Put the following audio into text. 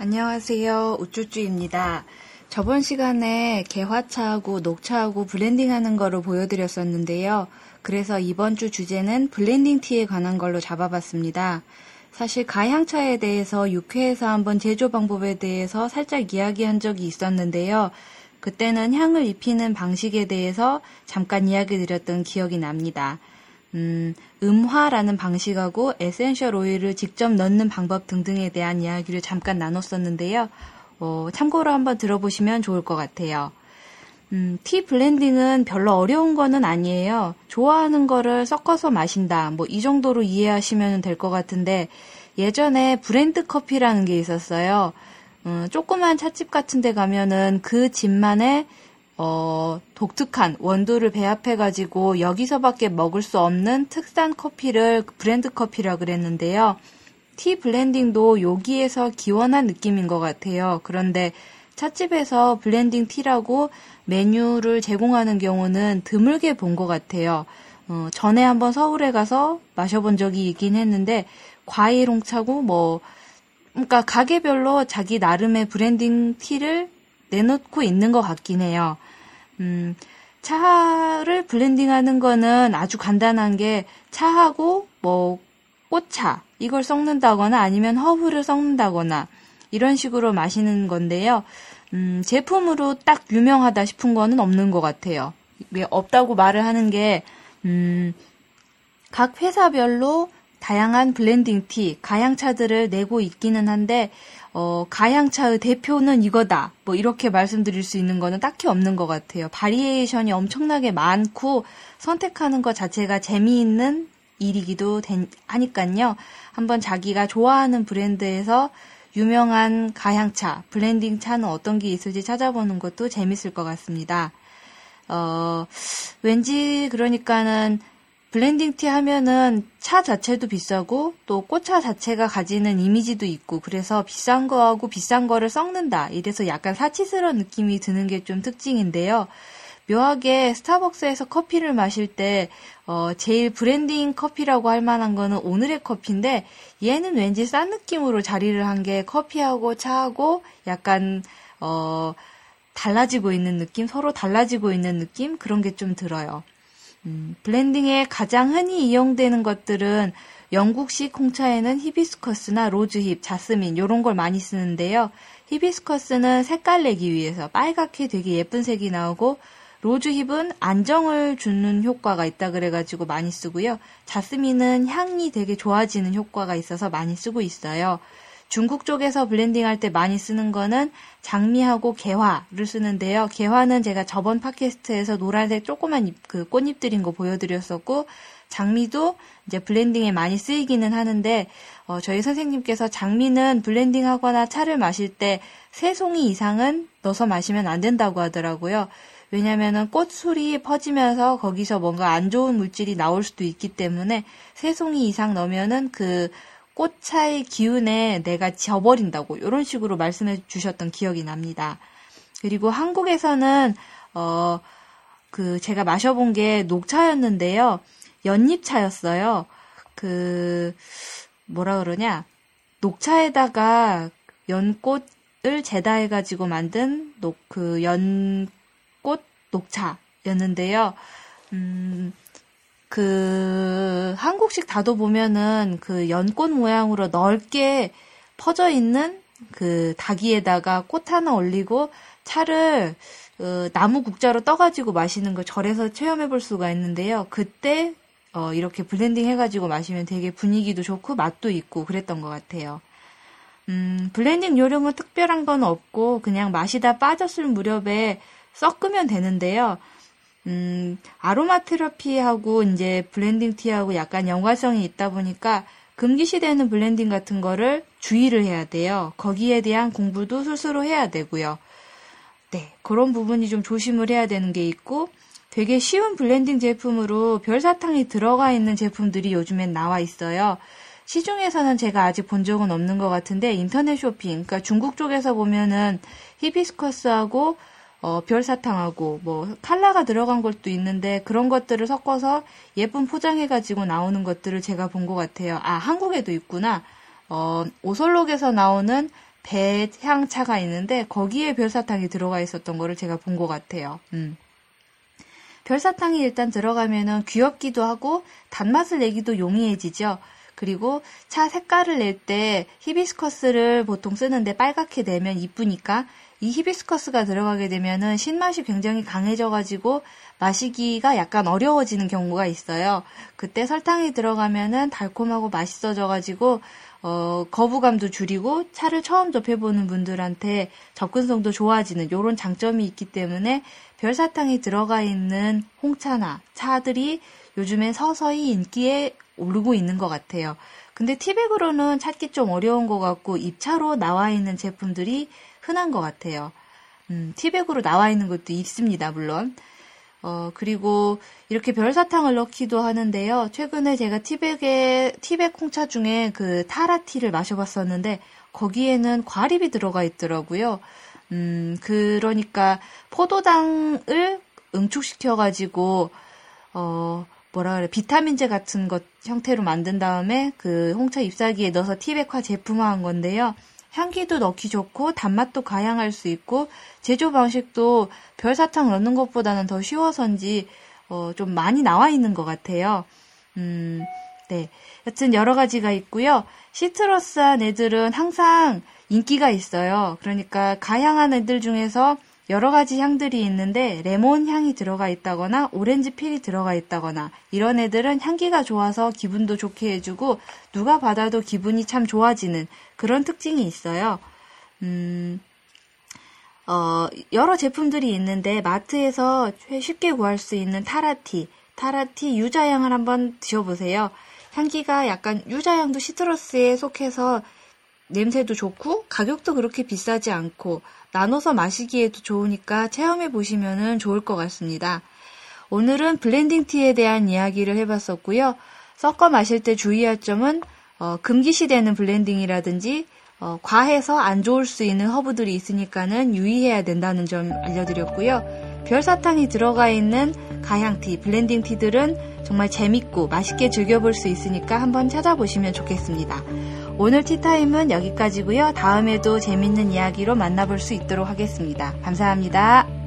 안녕하세요. 우쭈쭈입니다. 저번 시간에 계화차하고 녹차하고 blending하는 거를 보여드렸었는데요. 그래서 이번 주 주제는 blending tea에 관한 걸로 잡아봤습니다. 사실 가향차에 대해서 6회에서 한번 제조 방법에 대해서 살짝 이야기한 적이 있었는데요. 그때는 향을 입히는 방식에 대해서 잠깐 이야기 드렸던 기억이 납니다. 음, 음화라는 방식하고 essential oil을 직접 넣는 방법 등등에 대한 이야기를 잠깐 나눴었는데요. 어, 참고로 한번 들어보시면 좋을 것 같아요. 음, tea blending은 별로 어려운 거는 아니에요. 좋아하는 거를 섞어서 마신다. 뭐 이 정도로 이해하시면 될 것 같은데 예전에 blend 커피라는 게 있었어요. 음, 조그만 찻집 같은 데 가면은 그 집만의 어, 독특한 원두를 배합해가지고 여기서밖에 먹을 수 없는 특산 커피를 blend 커피라 그랬는데요. tea blending도 여기에서 기원한 느낌인 것 같아요. 그런데 찻집에서 blending tea라고 메뉴를 제공하는 경우는 드물게 본 것 같아요. 어, 전에 한번 서울에 가서 마셔본 적이 있긴 했는데 과일 홍차고 뭐 그러니까 가게별로 자기 나름의 blending tea를 내놓고 있는 것 같긴 해요. 음, 차를 blending하는 거는 아주 간단한 게 차하고 뭐 꽃차 이걸 섞는다거나 아니면 허브를 섞는다거나 이런 식으로 마시는 건데요. 음, 제품으로 딱 유명하다 싶은 거는 없는 것 같아요. 왜 없다고 말을 하는 게, 음, 각 회사별로 다양한 blending tea, 가향차들을 내고 있기는 한데, 어, 가향차의 대표는 이거다. 뭐 이렇게 말씀드릴 수 있는 거는 딱히 없는 것 같아요. variation이 엄청나게 많고 선택하는 것 자체가 재미있는 일이기도 하니까요. 한번 자기가 좋아하는 브랜드에서 유명한 가향차, blending 차는 어떤 게 있을지 찾아보는 것도 재밌을 것 같습니다. 어, 왠지 그러니까는 blending tea 하면은 차 자체도 비싸고 또 꽃차 자체가 가지는 이미지도 있고 그래서 비싼 거하고 비싼 거를 섞는다. 이래서 약간 사치스러운 느낌이 드는 게 좀 특징인데요. 묘하게 스타벅스에서 커피를 마실 때 어, 제일 blending 커피라고 할 만한 거는 오늘의 커피인데 얘는 왠지 싼 느낌으로 자리를 한 게 커피하고 차하고 약간 어, 달라지고 있는 느낌, 서로 달라지고 있는 느낌 그런 게 좀 들어요. 음, blending에 가장 흔히 이용되는 것들은 영국식 홍차에는 히비스커스나 rosehip, 자스민 이런 걸 많이 쓰는데요. 히비스커스는 색깔 내기 위해서 빨갛게 되게 예쁜 색이 나오고 로즈힙은 안정을 주는 효과가 있다 그래가지고 많이 쓰고요. 자스민은 향이 되게 좋아지는 효과가 있어서 많이 쓰고 있어요. 중국 쪽에서 블렌딩 할 때 많이 쓰는 거는 장미하고 계화를 쓰는데요. 계화는 제가 저번 팟캐스트에서 노란색 조그만 잎, 그 꽃잎 들인 거 보여드렸었고, 장미도 이제 블렌딩에 많이 쓰이기는 하는데, 어, 저희 선생님께서 장미는 블렌딩 하거나 차를 마실 때 세 송이 이상은 넣어서 마시면 안 된다고 하더라고요. 왜냐면은 꽃술이 퍼지면서 거기서 뭔가 안 좋은 물질이 나올 수도 있기 때문에 세 송이 이상 넣으면은 그 꽃차의 기운에 내가 져버린다고 이런 식으로 말씀해 주셨던 기억이 납니다. 그리고 한국에서는 어 그 제가 마셔본 게 녹차였는데요. 연잎차였어요. 그 뭐라 그러냐 녹차에다가 연꽃을 재다해 가지고 만든 녹 그 연꽃 녹차였는데요. 음, 그 한국식 다도 보면은 그 연꽃 모양으로 넓게 퍼져 있는 그 닭이에다가 꽃 하나 올리고 차를 어, 나무 국자로 떠가지고 마시는 걸 절에서 체험해 볼 수가 있는데요. 그때 어, 이렇게 블렌딩 해가지고 마시면 되게 분위기도 좋고 맛도 있고 그랬던 것 같아요. 음, 블렌딩 요령은 특별한 건 없고 그냥 마시다 빠졌을 무렵에 섞으면 되는데요. 음, 아로마 테라피하고 이제 블렌딩 티하고 약간 연관성이 있다 보니까 금기시되는 블렌딩 같은 거를 주의를 해야 돼요. 거기에 대한 공부도 스스로 해야 되고요. 네, 그런 부분이 좀 조심을 해야 되는 게 있고 되게 쉬운 블렌딩 제품으로 별사탕이 들어가 있는 제품들이 요즘엔 나와 있어요. 시중에서는 제가 아직 본 적은 없는 것 같은데 인터넷 쇼핑, 그러니까 중국 쪽에서 보면은 히비스커스하고 어, 별사탕하고 뭐 칼라가 들어간 것도 있는데 그런 것들을 섞어서 예쁜 포장해가지고 나오는 것들을 제가 본 것 같아요. 아 한국에도 있구나. 어, 오설록에서 나오는 배향차가 있는데 거기에 별사탕이 들어가 있었던 거를 제가 본 것 같아요. 음. 별사탕이 일단 들어가면은 귀엽기도 하고 단맛을 내기도 용이해지죠. 그리고 차 색깔을 낼 때 히비스커스를 보통 쓰는데 빨갛게 내면 이쁘니까 이 히비스커스가 들어가게 되면은 신맛이 굉장히 강해져가지고 마시기가 약간 어려워지는 경우가 있어요. 그때 설탕이 들어가면은 달콤하고 맛있어져가지고 어, 거부감도 줄이고 차를 처음 접해보는 분들한테 접근성도 좋아지는 이런 장점이 있기 때문에 별사탕이 들어가 있는 홍차나 차들이 요즘엔 서서히 인기에 오르고 있는 것 같아요. 근데 티백으로는 찾기 좀 어려운 것 같고 입차로 나와 있는 제품들이 흔한 것 같아요. 음, 티백으로 나와 있는 것도 있습니다, 물론. 어, 그리고 이렇게 별사탕을 넣기도 하는데요. 최근에 제가 티백에, 티백 홍차 중에 그 타라티를 마셔봤었는데, 거기에는 과립이 들어가 있더라고요. 음, 그러니까 포도당을 응축시켜가지고, 어, 뭐라 그래, 비타민제 같은 것 형태로 만든 다음에 그 홍차 잎사귀에 넣어서 티백화 제품화한 건데요. 향기도 넣기 좋고 단맛도 가양할 수 있고 제조 방식도 별사탕 넣는 것보다는 더 쉬워서인지 어, 좀 많이 나와 있는 것 같아요. 음, 네. 여튼 여러 가지가 있고요. 시트러스한 애들은 항상 인기가 있어요. 그러니까 가향한 애들 중에서 여러 가지 향들이 있는데 레몬 향이 들어가 있다거나 오렌지 필이 들어가 있다거나 이런 애들은 향기가 좋아서 기분도 좋게 해주고 누가 받아도 기분이 참 좋아지는 그런 특징이 있어요. 음, 어, 여러 제품들이 있는데 마트에서 쉽게 구할 수 있는 타라티, 타라티 유자향을 한번 드셔보세요. 향기가 약간 유자향도 시트러스에 속해서 냄새도 좋고 가격도 그렇게 비싸지 않고 나눠서 마시기에도 좋으니까 체험해 보시면 좋을 것 같습니다. 오늘은 블렌딩 티에 대한 이야기를 해봤었고요. 섞어 마실 때 주의할 점은 어, 금기시되는 블렌딩이라든지 어, 과해서 안 좋을 수 있는 허브들이 있으니까는 유의해야 된다는 점 알려드렸고요. 별사탕이 들어가 있는 가향티, 블렌딩 티들은 정말 재밌고 맛있게 즐겨볼 수 있으니까 한번 찾아보시면 좋겠습니다. 오늘 티타임은 여기까지고요. 다음에도 재밌는 이야기로 만나볼 수 있도록 하겠습니다. 감사합니다.